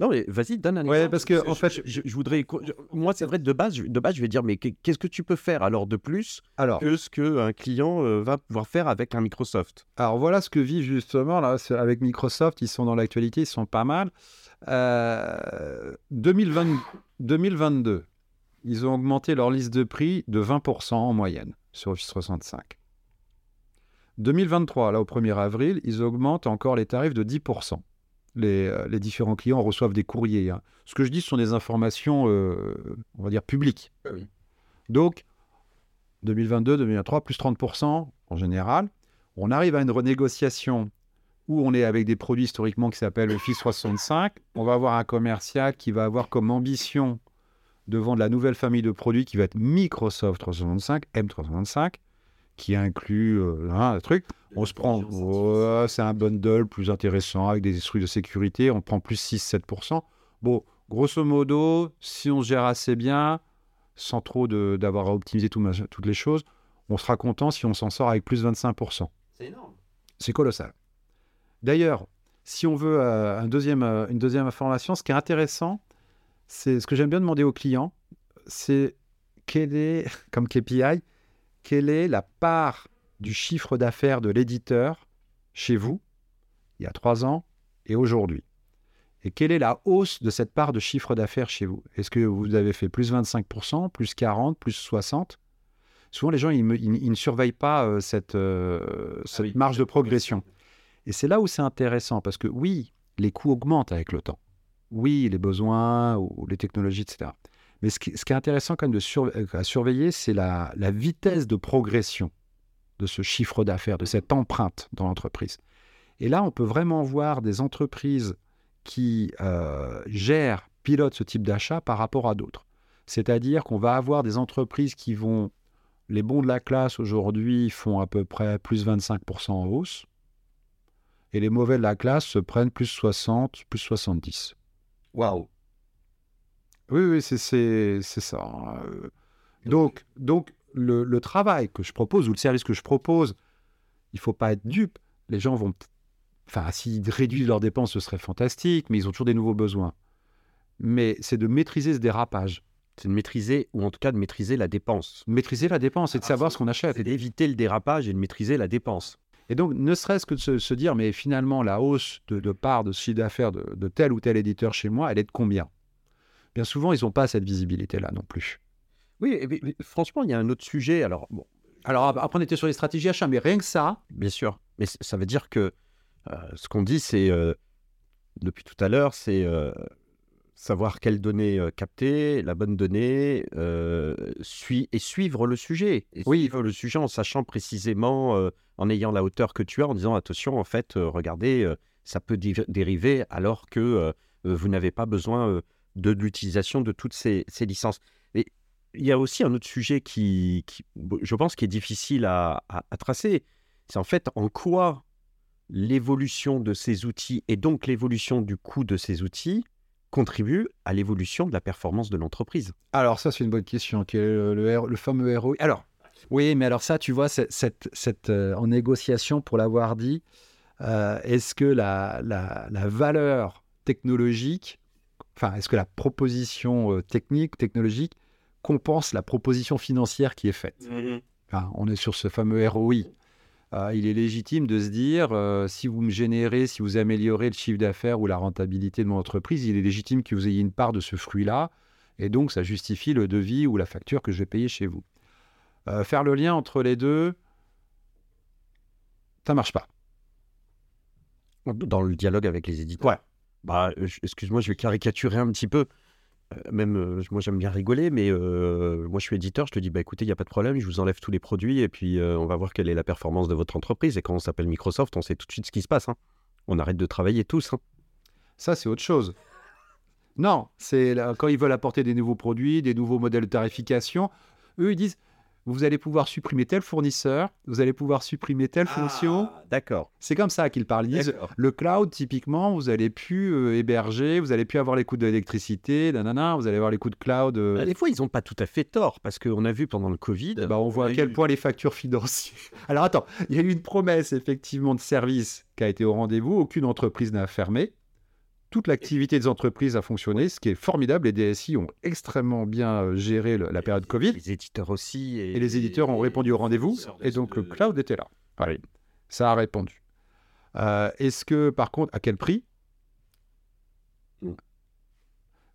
Non, mais vas-y, donne un Ouais, exemple. parce que, en fait- je, voudrais. je- moi, c'est vrai, de base, je, de base, je vais dire, mais qu'est- qu'est-ce que tu peux faire alors de plus Alors, que ce qu'un client euh, va pouvoir faire avec un Microsoft? Alors voilà ce que vit justement là avec Microsoft. Ils sont dans l'actualité, ils sont pas mal. Euh, 2020 2022, ils ont augmenté leur liste de prix de 20% en moyenne sur Office 365. 2023, là au 1er avril, ils augmentent encore les tarifs de 10%. Les, euh, les différents clients reçoivent des courriers. hein. Ce que je dis, ce sont des informations, euh, on va dire, publiques. Ah oui. Donc, 2022, 2023, plus 30% en général. On arrive à une renégociation où on est avec des produits historiquement qui s'appellent Office 65. On va avoir un commercial qui va avoir comme ambition de vendre la nouvelle famille de produits qui va être Microsoft 365, M365, qui inclut euh, hein, un truc. On se prend, c'est un bundle plus intéressant avec des trucs de sécurité. On prend plus 6-7%. Bon, grosso modo, si on se gère assez bien, sans trop d'avoir à optimiser tout toutes les choses, on sera content si on s'en sort avec plus 25%. C'est énorme. C'est colossal. D'ailleurs, si on veut euh, un deuxième, euh, une deuxième information, ce qui est intéressant, c'est ce que j'aime bien demander aux clients, c'est quelle est, [LAUGHS] comme KPI, quelle est la part du chiffre d'affaires de l'éditeur chez vous, il y a trois ans et aujourd'hui? Et quelle est la hausse de cette part de chiffre d'affaires chez vous? Est-ce que vous avez fait plus 25%, plus 40%, plus 60% Souvent, les gens, ils, me- ils- ils ne surveillent pas euh, cette, euh, cette oui. marge de progression. Et c'est là où c'est intéressant, parce que oui, les coûts augmentent avec le temps. Oui, les besoins ou les technologies, etc. Mais ce qui, est intéressant quand même euh, à surveiller, c'est la, la vitesse de progression de ce chiffre d'affaires, de cette empreinte dans l'entreprise. Et là, on peut vraiment voir des entreprises qui euh, gèrent, pilotent ce type d'achat par rapport à d'autres. C'est-à-dire qu'on va avoir des entreprises qui vont, les bons de la classe aujourd'hui font à peu près plus 25% en hausse, et les mauvais de la classe se prennent plus 60, plus 70. Waouh. Oui, oui, c'est- ça. hein, euh. Donc, donc le, le travail que je propose ou le service que je propose, il faut pas être dupe. Les gens vont... Enfin, s'ils réduisent leurs dépenses, ce serait fantastique, mais ils ont toujours des nouveaux besoins. Mais c'est de maîtriser ce dérapage. C'est de maîtriser, ou en tout cas de maîtriser la dépense. Maîtriser la dépense et de Ah, savoir ce qu'on achète. C'est d'éviter le dérapage et de maîtriser la dépense. Et donc, ne serait-ce que de se, se dire, mais finalement, la hausse de, de part de chiffre d'affaires de, de tel ou tel éditeur chez moi, elle est de combien? Bien souvent, ils n'ont pas cette visibilité-là non plus. Oui, et puis, franchement, il y a un autre sujet. Alors, bon, Alors, ap- après, on était sur les stratégies achats, mais rien que ça, bien sûr, mais ça veut dire que euh, ce qu'on dit, c'est euh, depuis tout à l'heure, c'est euh, savoir quelle donnée euh, capter, la bonne donnée, sui- et suivre le sujet. Et Oui. Suivre le sujet en sachant précisément, en ayant la hauteur que tu as, en disant attention, en fait, regardez, ça peut dé- dériver alors que vous n'avez pas besoin de l'utilisation de toutes ces, ces licences. Et il y a aussi un autre sujet qui, je pense, qui est difficile à, tracer. C'est en fait en quoi l'évolution de ces outils et donc l'évolution du coût de ces outils contribue à l'évolution de la performance de l'entreprise. Alors ça, c'est une bonne question. Est le, fameux ROI Alors, oui, mais alors ça, tu vois, cette, euh, en négociation, pour l'avoir dit, euh, est-ce que la valeur technologique, enfin, est-ce que la proposition euh, technique, technologique, compense la proposition financière qui est faite? Enfin, On est sur ce fameux ROI. Euh, il est légitime de se dire, euh, si vous me générez, si vous améliorez le chiffre d'affaires ou la rentabilité de mon entreprise, il est légitime que vous ayez une part de ce fruit-là. Et donc, ça justifie le devis ou la facture que je vais payer chez vous. Euh, faire le lien entre les deux, ça marche pas. Dans le dialogue avec les éditeurs. Ouais. Bah, excuse-moi, je vais caricaturer un petit peu. Euh, même, euh, moi, j'aime bien rigoler, mais euh, moi, je suis éditeur. Je te dis, bah, écoutez, il n'y a pas de problème, je vous enlève tous les produits et puis on va voir quelle est la performance de votre entreprise. Et quand on s'appelle Microsoft, on sait tout de suite ce qui se passe. hein. On arrête de travailler tous. hein. Ça, c'est autre chose. Non, c'est quand ils veulent apporter des nouveaux produits, des nouveaux modèles de tarification, eux, ils disent vous allez pouvoir supprimer tel fournisseur, vous allez pouvoir supprimer telle fonction. Ah, D'accord. C'est comme ça qu'ils D'accord. le cloud, typiquement, vous allez plus euh, héberger, vous allez plus avoir les coûts d'électricité, nanana, vous allez avoir les coûts de cloud. euh, Bah, Des fois, ils n'ont pas tout à fait tort, parce qu'on a vu pendant le Covid. bah, on voit à quel eu- point les factures financières. [LAUGHS] Alors attends, il y a eu une promesse effectivement de service qui a été au rendez-vous. Aucune entreprise n'a fermé. Toute l'activité des entreprises a fonctionné, ce qui est formidable. Les DSI ont extrêmement bien euh, géré le- la période Covid. Les éditeurs aussi. Et, Et les éditeurs ont répondu au rendez-vous. Et donc le cloud était là. Ça a répondu. Euh, Est-ce que, par contre, à quel prix? Mm.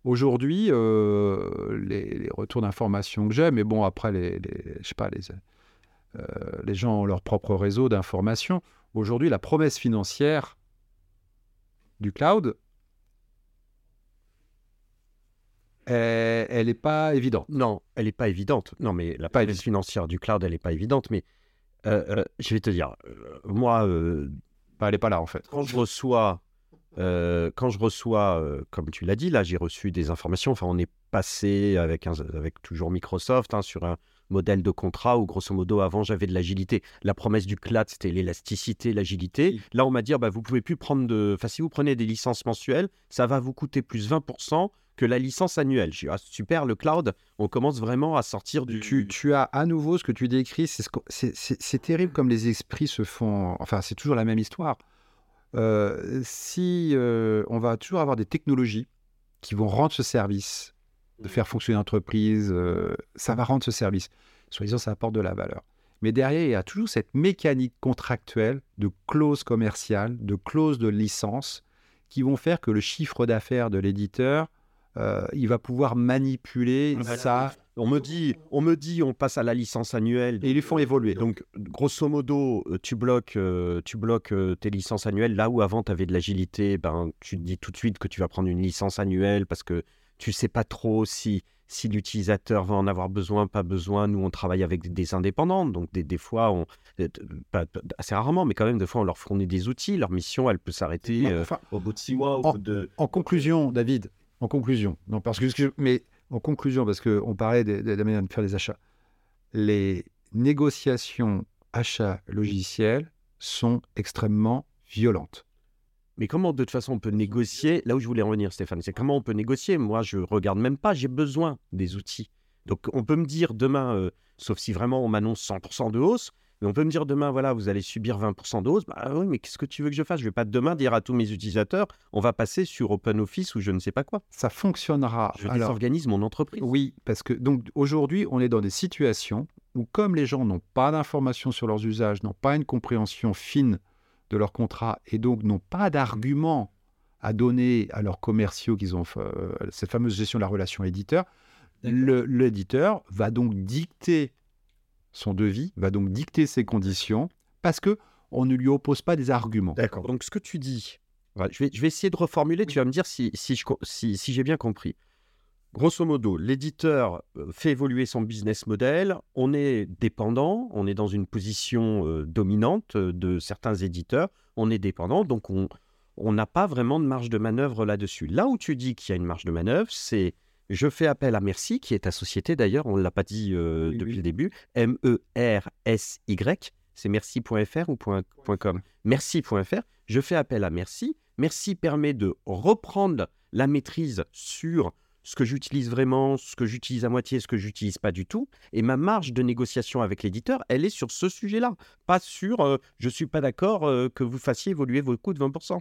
Aujourd'hui, euh, les, les retours d'informations que j'ai, mais bon, après, les, les- je sais pas, les, euh, les gens ont leur propre réseau d'informations. Aujourd'hui, la promesse financière du cloud, elle n'est pas évidente. Non, elle n'est pas évidente. Non, mais la promesse financière du cloud, elle n'est pas évidente. Mais euh, euh, je vais te dire, euh, moi, bah, elle n'est pas là en fait. Quand je reçois, quand je reçois, comme tu l'as dit, là, j'ai reçu des informations. Enfin, on est passé avec, avec toujours Microsoft hein, sur un modèle de contrat où, grosso modo, avant, j'avais de l'agilité. La promesse du cloud, c'était l'élasticité, l'agilité. Là, on m'a dit, bah, vous pouvez plus prendre de. Enfin, si vous prenez des licences mensuelles, ça va vous coûter plus 20% que la licence annuelle. Dis, ah, super, le cloud, on commence vraiment à sortir du... Tu, tu as à nouveau ce que tu décris, c'est terrible comme les esprits se font... Enfin, c'est toujours la même histoire. Euh, si euh, on va toujours avoir des technologies qui vont rendre ce service, de faire fonctionner l'entreprise, euh, ça va rendre ce service. Soi-disant, ça apporte de la valeur. Mais derrière, il y a toujours cette mécanique contractuelle de clauses commerciales, de clauses de licence, qui vont faire que le chiffre d'affaires de l'éditeur euh, il va pouvoir manipuler ça. On me dit, on me dit, on passe à la licence annuelle. Et ils les font évoluer. Donc, grosso modo, euh, tu bloques, euh, tu bloques tes licences annuelles. Là où avant, tu avais de l'agilité, ben, tu te dis tout de suite que tu vas prendre une licence annuelle parce que tu sais pas trop si, si l'utilisateur va en avoir besoin, pas besoin. Nous, on travaille avec des indépendants. Donc, des, des fois, on, assez rarement, mais quand même, des fois, on leur fournit des outils. Leur mission, elle peut s'arrêter au bout de six mois. Au bout de... en conclusion, David, en conclusion, non, parce que, mais en conclusion, parce qu'on parlait de, la manière de faire des achats, les négociations achats logiciels sont extrêmement violentes. Mais comment de toute façon on peut négocier? Là où je voulais en venir, Stéphane, c'est comment on peut négocier? Moi, je regarde même pas, j'ai besoin des outils. Donc on peut me dire demain, euh, sauf si vraiment on m'annonce 100% de hausse, on peut me dire demain, voilà, vous allez subir 20% de hausse. Bah oui, mais qu'est-ce que tu veux que je fasse? Je vais pas demain dire à tous mes utilisateurs, on va passer sur OpenOffice ou je ne sais pas quoi. Ça fonctionnera. Je désorganise mon entreprise. Oui, parce que donc aujourd'hui, on est dans des situations où, comme les gens n'ont pas d'informations sur leurs usages, n'ont pas une compréhension fine de leur contrat et donc n'ont pas d'arguments à donner à leurs commerciaux qu'ils ont euh, cette fameuse gestion de la relation éditeur, l'éditeur va donc dicter son devis va donc dicter ses conditions parce que on ne lui oppose pas des arguments. D'accord. Donc ce que tu dis, je, vais, je, vais, essayer de reformuler, tu vas me dire si, si, si, si j'ai bien compris. Grosso modo, l'éditeur euh, fait évoluer son business model, on est dépendant, on est dans une position euh, dominante euh, de certains éditeurs, on est dépendant, donc on n'a pas vraiment de marge de manœuvre là-dessus. Là où tu dis qu'il y a une marge de manœuvre, c'est je fais appel à Merci, qui est ta société d'ailleurs, on ne l'a pas dit euh, depuis le début, M-E-R-S-Y, c'est merci.fr ou .com? Merci.fr, je fais appel à Merci. Merci permet de reprendre la maîtrise sur ce que j'utilise vraiment, ce que j'utilise à moitié, ce que j'utilise pas du tout. Et ma marge de négociation avec l'éditeur, elle est sur ce sujet-là, pas sur euh, je suis pas d'accord euh, que vous fassiez évoluer vos coûts de 20%.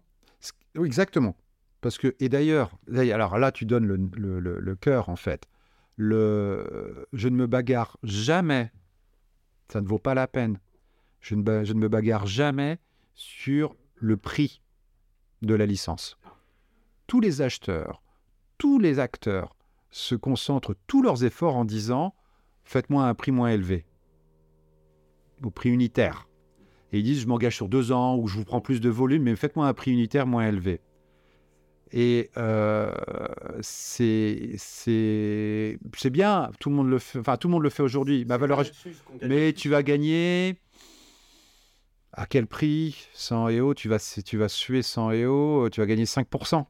Exactement. Parce que, et d'ailleurs, alors là, tu donnes le, cœur, en fait. Le, je ne me bagarre jamais, ça ne vaut pas la peine. Je ne, je ne me bagarre jamais sur le prix de la licence. Tous les acheteurs, tous les acteurs se concentrent tous leurs efforts en disant faites-moi un prix moins élevé, au prix unitaire. Et ils disent je m'engage sur deux ans ou je vous prends plus de volume, mais faites-moi un prix unitaire moins élevé. Et euh, c'est bien, tout le monde le fait, enfin tout le monde le fait aujourd'hui. Ma valeur, mais tu vas gagner à quel prix? 100 EO, tu vas tu vas suer 100 EO, tu vas gagner 5%.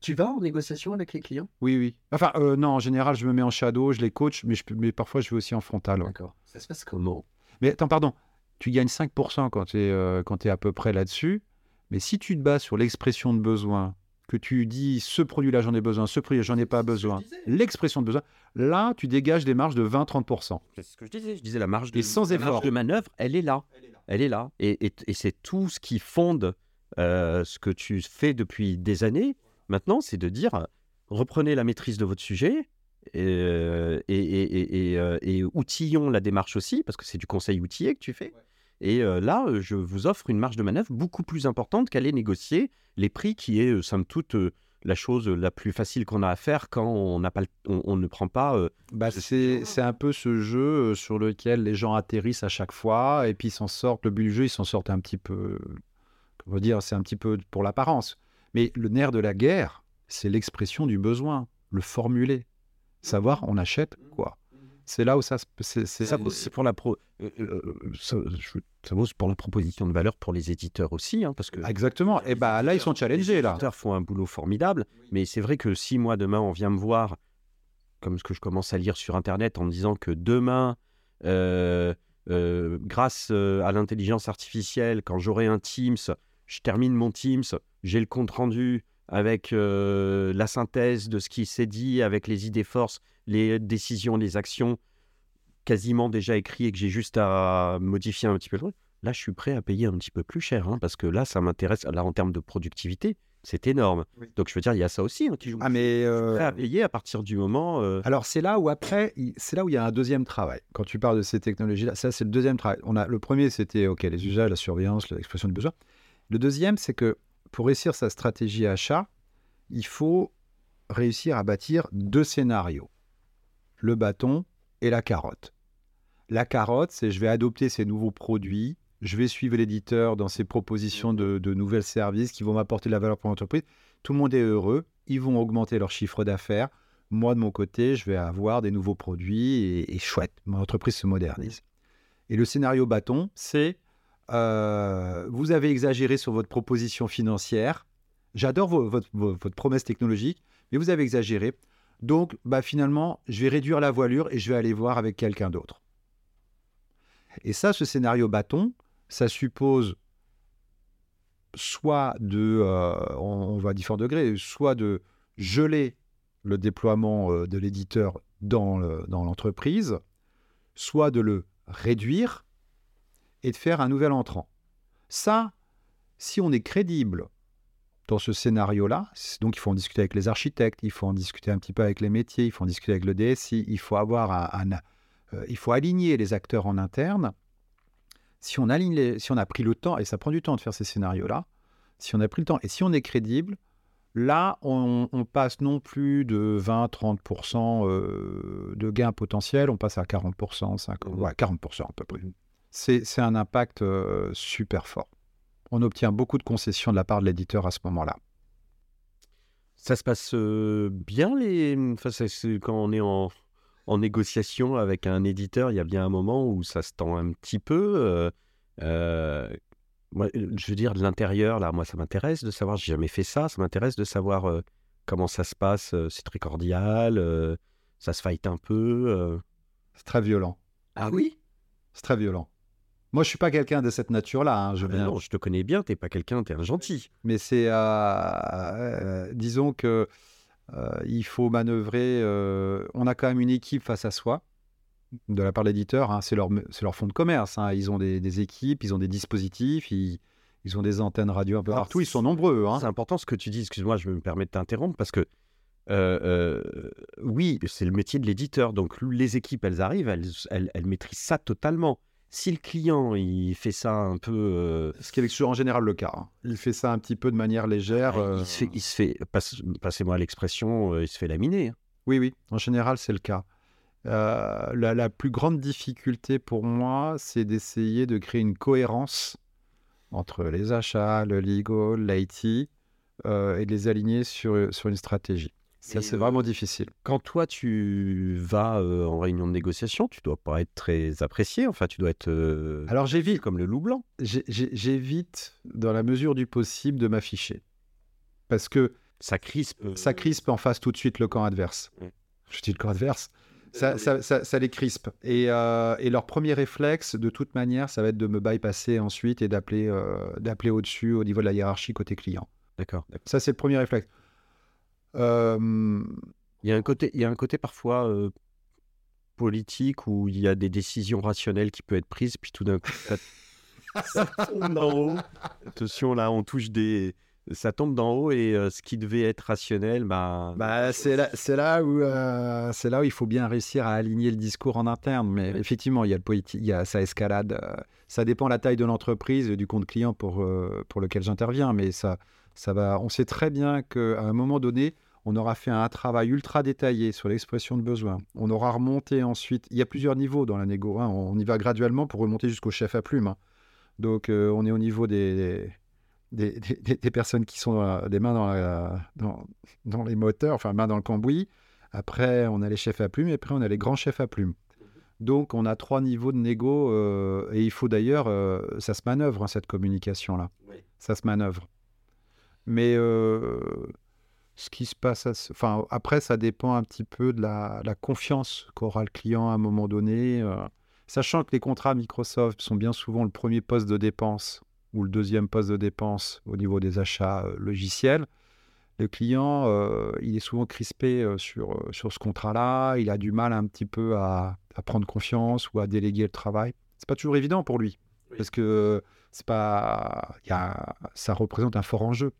Tu vas en négociation avec les clients? Oui, oui. Enfin, euh, non, en général, je me mets en shadow, je les coach, mais, je, mais parfois, je vais aussi en frontal. D'accord. Ça se passe comment? Mais attends, pardon. Tu gagnes 5% quand tu es, euh, es à peu près là-dessus. Mais si tu te bases sur l'expression de besoin, que tu dis ce produit-là j'en ai besoin, ce produit-là j'en ai pas besoin, l'expression de besoin, là tu dégages des marges de 20-30%. C'est ce que je disais. Je disais la marge de, sans effort. de manœuvre, elle est là. Elle est là. Et, c'est tout ce qui fonde euh, ce que tu fais depuis des années. Maintenant, c'est de dire reprenez la maîtrise de votre sujet. Euh, et, et, euh, et, outillons la démarche aussi, parce que c'est du conseil outillé que tu fais. Et là, je vous offre une marge de manœuvre beaucoup plus importante qu'aller négocier les prix, qui est, somme toute, la chose la plus facile qu'on a à faire quand on, n'a pas, on, ne prend pas. bah, c'est, un peu ce jeu sur lequel les gens atterrissent à chaque fois et puis ils s'en sortent. Le but du jeu, ils s'en sortent un petit peu. Comment dire C'est un petit peu pour l'apparence. Mais le nerf de la guerre, c'est l'expression du besoin. le formuler, savoir on achète quoi. C'est là où ça, se- c'est, c'est- Ça vaut, c'est pour la pro- euh, euh, ça, je- ça vaut pour la proposition de valeur pour les éditeurs aussi, hein, parce que exactement. Et bah là ils sont challengés les là. éditeurs font un boulot formidable, mais c'est vrai que si moi demain on vient me voir, comme ce que je commence à lire sur internet en me disant que demain, euh, euh, grâce euh, à l'intelligence artificielle, quand j'aurai un Teams, je termine mon Teams, j'ai le compte rendu avec euh, la synthèse de ce qui s'est dit, avec les idées forces, les décisions, les actions quasiment déjà écrits et que j'ai juste à modifier un petit peu le truc, là je suis prêt à payer un petit peu plus cher, hein, parce que là ça m'intéresse, là en termes de productivité, c'est énorme. Oui. Donc je veux dire, il y a ça aussi hein, qui joue. Ah mais euh, prêt à payer à partir du moment. euh, Alors c'est là où après, c'est là où il y a un deuxième travail. Quand tu parles de ces technologies-là, ça c'est le deuxième travail. On a le premier, c'était ok les usages, la surveillance, l'expression du besoin. Le deuxième, c'est que pour réussir sa stratégie achat, il faut réussir à bâtir deux scénarios le bâton et la carotte. La carotte, c'est je vais adopter ces nouveaux produits, je vais suivre l'éditeur dans ses propositions de, de services qui vont m'apporter de la valeur pour l'entreprise. Tout le monde est heureux, ils vont augmenter leur chiffre d'affaires. Moi, de mon côté, je vais avoir des nouveaux produits et, et chouette, mon entreprise se modernise. Et le scénario bâton, c'est vous avez exagéré sur votre proposition financière. J'adore votre, promesse technologique, mais vous avez exagéré. Donc, bah, finalement, je vais réduire la voilure et je vais aller voir avec quelqu'un d'autre. Et ça, ce scénario bâton, ça suppose soit de, euh, on, va à différents degrés, soit de geler le déploiement euh, de l'éditeur dans l'entreprise, soit de le réduire et de faire un nouvel entrant. Ça, si on est crédible dans ce scénario-là, donc il faut en discuter avec les architectes, il faut en discuter un petit peu avec les métiers, il faut en discuter avec le DSI, il faut avoir un, un- euh, il faut aligner les acteurs en interne. Si on aligne, les- si on a pris le temps, et ça prend du temps de faire ces scénarios-là, si on a pris le temps et si on est crédible, là, on, on passe non plus de 20-30% euh, de gains potentiels, on passe à 40%, 50, Mhm. ouais, 40% à peu près. C'est un impact euh, super fort. On obtient beaucoup de concessions de la part de l'éditeur à ce moment-là. Ça se passe euh, bien les. Enfin, c'est- c'est quand on est en, en négociation avec un éditeur, il y a bien un moment où ça se tend un petit peu. euh, moi, je veux dire, de l'intérieur, là, moi, ça m'intéresse de savoir. J'ai jamais fait ça. Ça m'intéresse de savoir comment ça se passe. C'est très cordial. ça se fight un peu. C'est très violent. Ah oui? C'est très violent. Moi, je suis pas quelqu'un de cette nature-là. hein, je Ah ben viens- Non, je te connais bien. T'es pas quelqu'un. T'es un gentil. Mais c'est, euh, euh, disons que euh, il faut manœuvrer. euh, on a quand même une équipe face à soi de la part de l'éditeur. hein, c'est leur, c'est leur fonds de commerce. hein, ils ont des, des équipes, ils ont des dispositifs, ils, ils ont des antennes radio un peu Alors, partout. Ils sont nombreux. C'est important ce que tu dis. Excuse-moi, je me permets de t'interrompre parce que euh, euh, oui, c'est le métier de l'éditeur. Donc les équipes, elles arrivent, elles, elles, elles maîtrisent ça totalement. Si le client, il fait ça un peu, euh, Ce qui est en général le cas. hein. Il fait ça un petit peu de manière légère. euh, il se fait, il se fait passe- passez-moi l'expression, euh, il se fait laminer. hein. Oui, oui, en général, c'est le cas. La, la plus grande difficulté pour moi, c'est d'essayer de créer une cohérence entre les achats, le legal, l'IT, et de les aligner sur, sur une stratégie. Ça, c'est euh, vraiment difficile. Quand toi tu vas euh, en réunion de négociation, tu dois pas être très apprécié. Enfin, tu dois être euh, Alors, j'évite, comme le loup blanc. j'évite, dans la mesure du possible, de m'afficher. Parce que Ça crispe. euh, ça crispe en face tout de suite le camp adverse. Je dis le camp adverse. Ça, ça, ça- ça les crispe. Et, euh, et leur premier réflexe, de toute manière, ça va être de me bypasser ensuite et d'appeler euh, d'appeler au-dessus, au niveau de la hiérarchie côté client. D'accord. Ça, c'est le premier réflexe. Euh, Il y a un côté, il y a un côté parfois euh, politique où il y a des décisions rationnelles qui peuvent être prises, puis tout d'un coup, ça, [LAUGHS] tombe d'en haut. Attention, là, on touche des. Ça tombe d'en haut et euh, ce qui devait être rationnel, bah. bah, c'est là, c'est là où c'est là où il faut bien réussir à aligner le discours en interne. Mais effectivement, il y a le politique, il y a ça escalade. ça dépend de la taille de l'entreprise et du compte client pour pour lequel j'interviens. Mais ça, ça va. On sait très bien qu'à un moment donné, on aura fait un travail ultra détaillé sur l'expression de besoin. On aura remonté ensuite. Il y a plusieurs niveaux dans la négo. hein. On y va graduellement pour remonter jusqu'au chef à plume. hein. Donc, euh, on est au niveau des, des, des, personnes qui sont des mains dans, dans, dans, les moteurs, enfin mains dans le cambouis. Après, on a les chefs à plumes et après, on a les grands chefs à plumes. Donc, on a trois niveaux de négo euh, et il faut d'ailleurs, euh, ça se manœuvre, hein, cette communication-là. Ça se manœuvre. Mais euh, ce qui se passe, enfin, après, ça dépend un petit peu de la, la confiance qu'aura le client à un moment donné. sachant que les contrats Microsoft sont bien souvent le premier poste de dépense ou le deuxième poste de dépense au niveau des achats logiciels le client, euh, il est souvent crispé euh, sur, euh, sur ce contrat-là, il a du mal un petit peu à, prendre confiance ou à déléguer le travail. C'est pas toujours évident pour lui, parce que c'est pas, y a, ça représente un fort enjeu.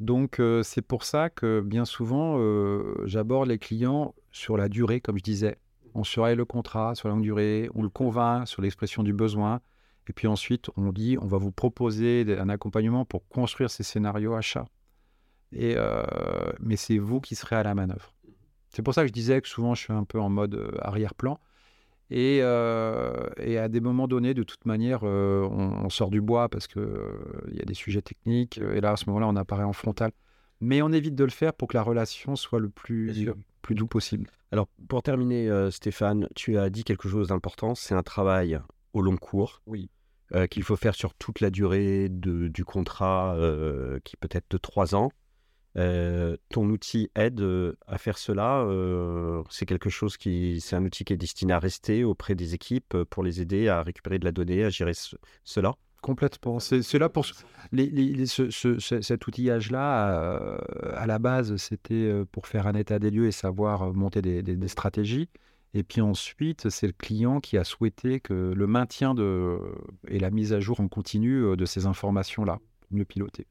Donc c'est pour ça que bien souvent, j'aborde les clients sur la durée, comme je disais. On surveille le contrat sur la longue durée, on le convainc sur l'expression du besoin, et puis ensuite on dit on va vous proposer un accompagnement pour construire ces scénarios achats. Et, mais c'est vous qui serez à la manœuvre. C'est pour ça que je disais que souvent je suis un peu en mode arrière-plan. Et, euh, et, à des moments donnés, de toute manière, on, sort du bois parce qu'il il y a des sujets techniques. Et là, à ce moment-là, on apparaît en frontal. Mais on évite de le faire pour que la relation soit le plus, plus doux possible. Alors, pour terminer, Stéphane, tu as dit quelque chose d'important. C'est un travail au long cours. Oui. qu'il faut faire sur toute la durée de, du contrat, qui peut être de trois ans. Euh, ton outil aide euh, à faire cela. Euh, c'est quelque chose qui, c'est un outil qui est destiné à rester auprès des équipes pour les aider à récupérer de la donnée, à gérer cela? Complètement. C'est là pour cet outillage-là. à la base, c'était pour faire un état des lieux et savoir monter des, des stratégies. Et puis ensuite, c'est le client qui a souhaité que le maintien de, et la mise à jour en continu de ces informations-là, mieux piloter.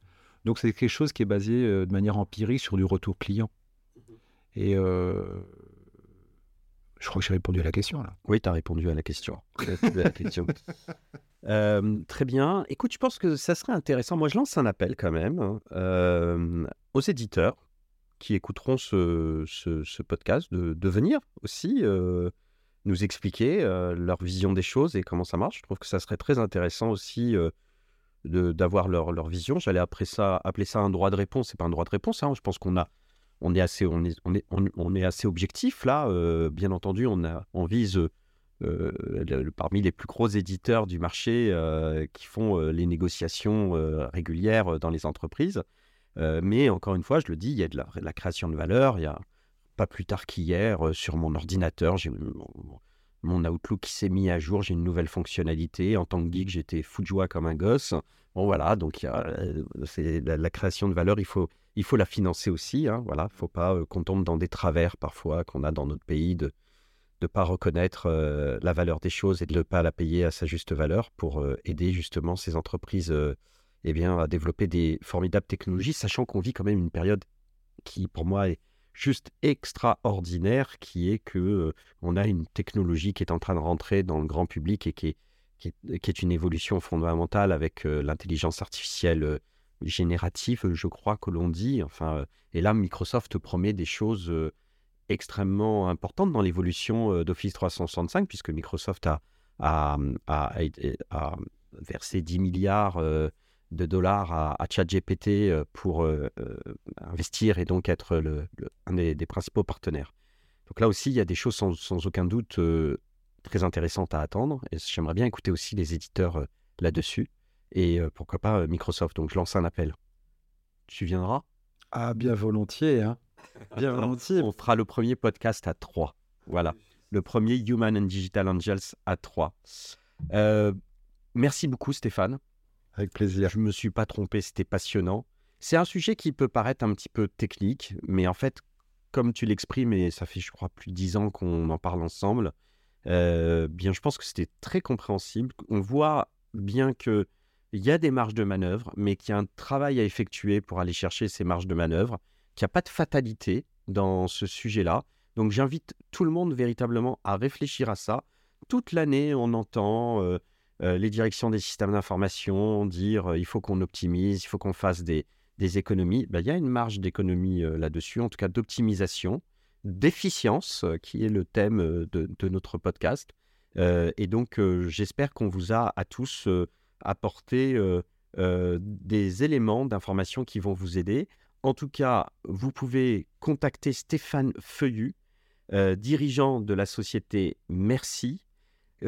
Donc c'est quelque chose qui est basé euh, de manière empirique sur du retour client. Et euh, je crois que j'ai répondu à la question là. Oui, tu as répondu à la question. [LAUGHS] Euh, très bien. Écoute, je pense que ça serait intéressant. Moi, je lance un appel quand même hein, aux éditeurs qui écouteront ce, podcast de, venir aussi nous expliquer leur vision des choses et comment ça marche. Je trouve que ça serait très intéressant aussi d'avoir leur, leur, vision. J'allais après ça appeler ça un droit de réponse. C'est pas un droit de réponse. Hein. Je pense qu'on a, on est assez, on est, on est, on, est assez objectif là. Euh, bien entendu, on a, on vise euh, parmi les plus gros éditeurs du marché euh, qui font les négociations régulières dans les entreprises. mais encore une fois, je le dis, il y a de la, la création de valeur. Il y a pas plus tard qu'hier sur mon ordinateur, j'ai mon Outlook qui s'est mis à jour, j'ai une nouvelle fonctionnalité. En tant que geek, j'étais fou de joie comme un gosse. Bon voilà, donc euh, c'est la, création de valeur, il faut, il faut la financer aussi. Hein, voilà, faut pas euh, qu'on tombe dans des travers parfois qu'on a dans notre pays de ne pas reconnaître euh, la valeur des choses et de ne pas la payer à sa juste valeur pour aider justement ces entreprises eh bien, à développer des formidables technologies, sachant qu'on vit quand même une période qui, pour moi, est juste extraordinaire qui est que euh, on a une technologie qui est en train de rentrer dans le grand public et qui est, qui est, une évolution fondamentale avec euh, l'intelligence artificielle euh, générative, je crois que l'on dit. Enfin, et là, Microsoft promet des choses extrêmement importantes dans l'évolution d'Office 365, puisque Microsoft a versé 10 milliards de dollars à, à ChatGPT euh, pour euh, euh, investir et donc être le, un des, principaux partenaires. Donc là aussi, il y a des choses sans, aucun doute très intéressantes à attendre. Et j'aimerais bien écouter aussi les éditeurs là-dessus. Et pourquoi pas Microsoft. Donc je lance un appel. Tu viendras? Ah, bien volontiers. Hein. Bien [LAUGHS] volontiers. On fera le premier podcast à trois. Voilà. Le premier Human and Digital Angels à trois. merci beaucoup, Stéphane. Avec plaisir. Je ne me suis pas trompé, c'était passionnant. C'est un sujet qui peut paraître un petit peu technique, mais en fait, comme tu l'exprimes, et ça fait, je crois, plus de dix ans qu'on en parle ensemble, euh, bien, je pense que c'était très compréhensible. On voit bien qu'il y a des marges de manœuvre, mais qu'il y a un travail à effectuer pour aller chercher ces marges de manœuvre, qu'il n'y a pas de fatalité dans ce sujet-là. Donc j'invite tout le monde véritablement à réfléchir à ça. Toute l'année, on entend euh, euh, les directions des systèmes d'information, dire euh, il faut qu'on optimise, il faut qu'on fasse des, économies. Ben, il y a une marge d'économie euh, là-dessus, en tout cas d'optimisation, d'efficience, qui est le thème de, notre podcast. et donc, j'espère qu'on vous a à tous apporté des éléments d'information qui vont vous aider. En tout cas, vous pouvez contacter Stéphane Feuillu, dirigeant de la société Merci,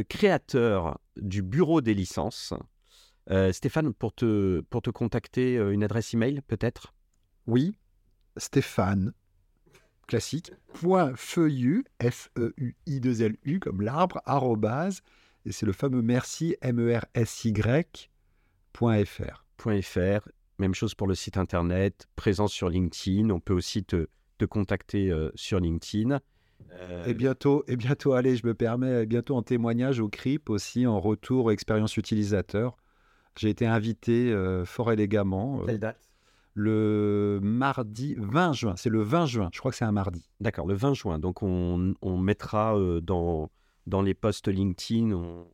créateur du bureau des licences. Stéphane, pour te, pour te contacter, une adresse email peut-être? Oui, Stéphane, classique, point feuillu, F-E-U-I-2-L-U, comme l'arbre, arrobase, et c'est le fameux merci, M-E-R-S-Y, .fr. .fr. Même chose pour le site internet, présence sur LinkedIn. On peut aussi te, te contacter euh, sur LinkedIn. Euh, et bientôt, et bientôt, allez, je me permets, bientôt en témoignage au CRIP aussi, en retour expérience utilisateur. J'ai été invité euh, fort élégamment. Quelle date? le mardi 20 juin. C'est le 20 juin, je crois que c'est un mardi. D'accord, le 20 juin. Donc on, on mettra dans, dans les posts LinkedIn. On,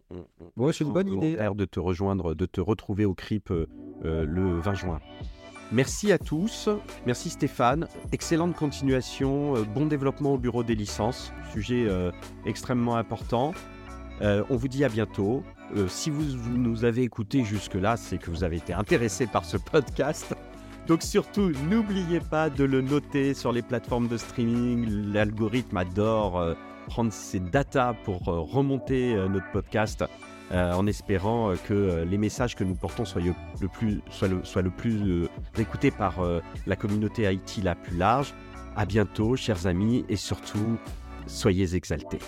c'est une bonne idée. de te rejoindre, de te retrouver au CRIP euh, euh, le 20 juin. Merci à tous. Merci Stéphane. Excellente continuation. Euh, bon développement au bureau des licences. Sujet extrêmement important. on vous dit à bientôt. si vous, nous avez écouté jusque-là, c'est que vous avez été intéressé par ce podcast. Donc surtout, n'oubliez pas de le noter sur les plateformes de streaming. L'algorithme adore prendre ces datas pour euh, remonter euh, notre podcast euh, en espérant que les messages que nous portons soient le plus, soient soient le plus écoutés par la communauté IT la plus large. À bientôt, chers amis, et surtout, soyez exaltés.